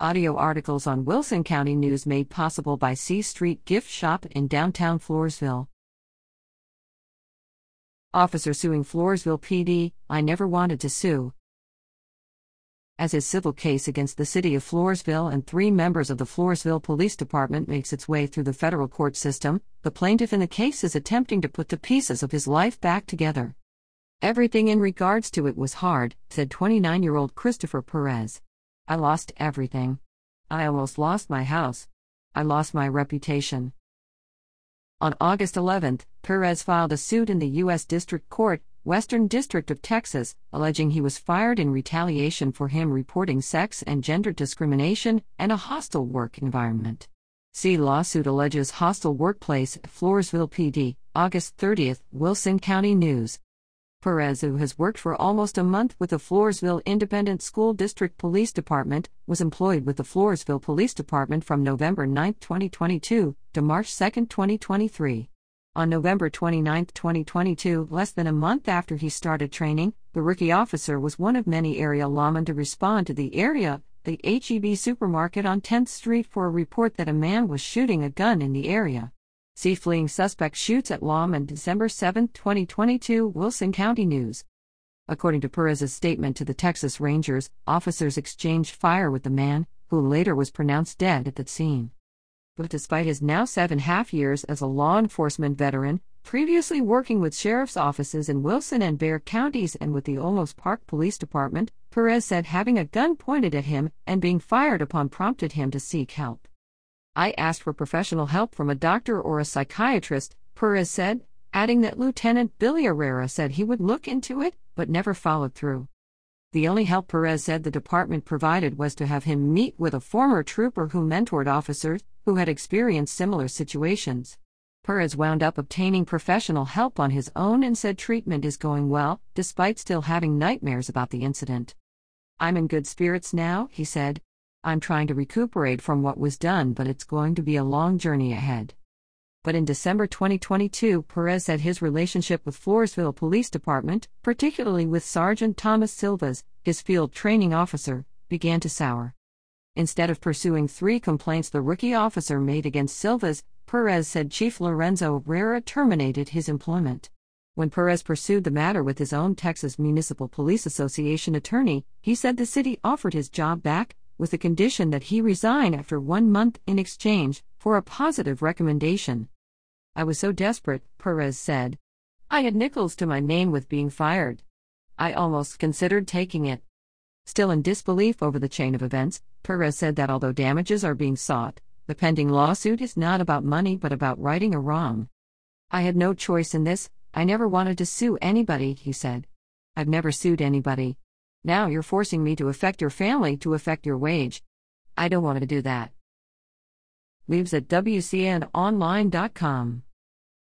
Audio articles on Wilson County News made possible by C Street Gift Shop in downtown Floresville. Officer suing Floresville PD, I never wanted to sue. As his civil case against the city of Floresville and three members of the Floresville Police Department makes its way through the federal court system, the plaintiff in the case is attempting to put the pieces of his life back together. Everything in regards to it was hard, said 29 year old Christopher Perez. I lost everything. I almost lost my house. I lost my reputation. On August 11, Perez filed a suit in the U.S. District Court, Western District of Texas, alleging he was fired in retaliation for him reporting sex and gender discrimination and a hostile work environment. See lawsuit alleges hostile workplace, Floresville PD, August 30, Wilson County News. Perez, who has worked for almost a month with the Floresville Independent School District Police Department, was employed with the Floresville Police Department from November 9, 2022 to March 2, 2023. On November 29, 2022, less than a month after he started training, the rookie officer was one of many area lawmen to respond to the area, the HEB supermarket on 10th Street for a report that a man was shooting a gun in the area. See fleeing suspect shoots at lawman December 7, 2022, Wilson County News. According to Perez's statement to the Texas Rangers, officers exchanged fire with the man, who later was pronounced dead at the scene. But despite his now seven half years as a law enforcement veteran, previously working with sheriff's offices in Wilson and Bexar counties and with the Olmos Park Police Department, Perez said having a gun pointed at him and being fired upon prompted him to seek help. I asked for professional help from a doctor or a psychiatrist, Perez said, adding that Lieutenant Billy Herrera said he would look into it, but never followed through. The only help Perez said the department provided was to have him meet with a former trooper who mentored officers who had experienced similar situations. Perez wound up obtaining professional help on his own and said treatment is going well, despite still having nightmares about the incident. I'm in good spirits now, he said, I'm trying to recuperate from what was done, but it's going to be a long journey ahead. But in December 2022, Perez said his relationship with Floresville Police Department, particularly with Sergeant Thomas Silvas, his field training officer, began to sour. Instead of pursuing three complaints the rookie officer made against Silvas, Perez said Chief Lorenzo Herrera terminated his employment. When Perez pursued the matter with his own Texas Municipal Police Association attorney, he said the city offered his job back, with the condition that he resign after one month in exchange for a positive recommendation. I was so desperate, Perez said. I had nickels to my name with being fired. I almost considered taking it. Still in disbelief over the chain of events, Perez said that although damages are being sought, the pending lawsuit is not about money but about righting a wrong. I had no choice in this, I never wanted to sue anybody, he said. I've never sued anybody. Now you're forcing me to affect your family to affect your wage. I don't want to do that. Leaves at WCNOnline.com.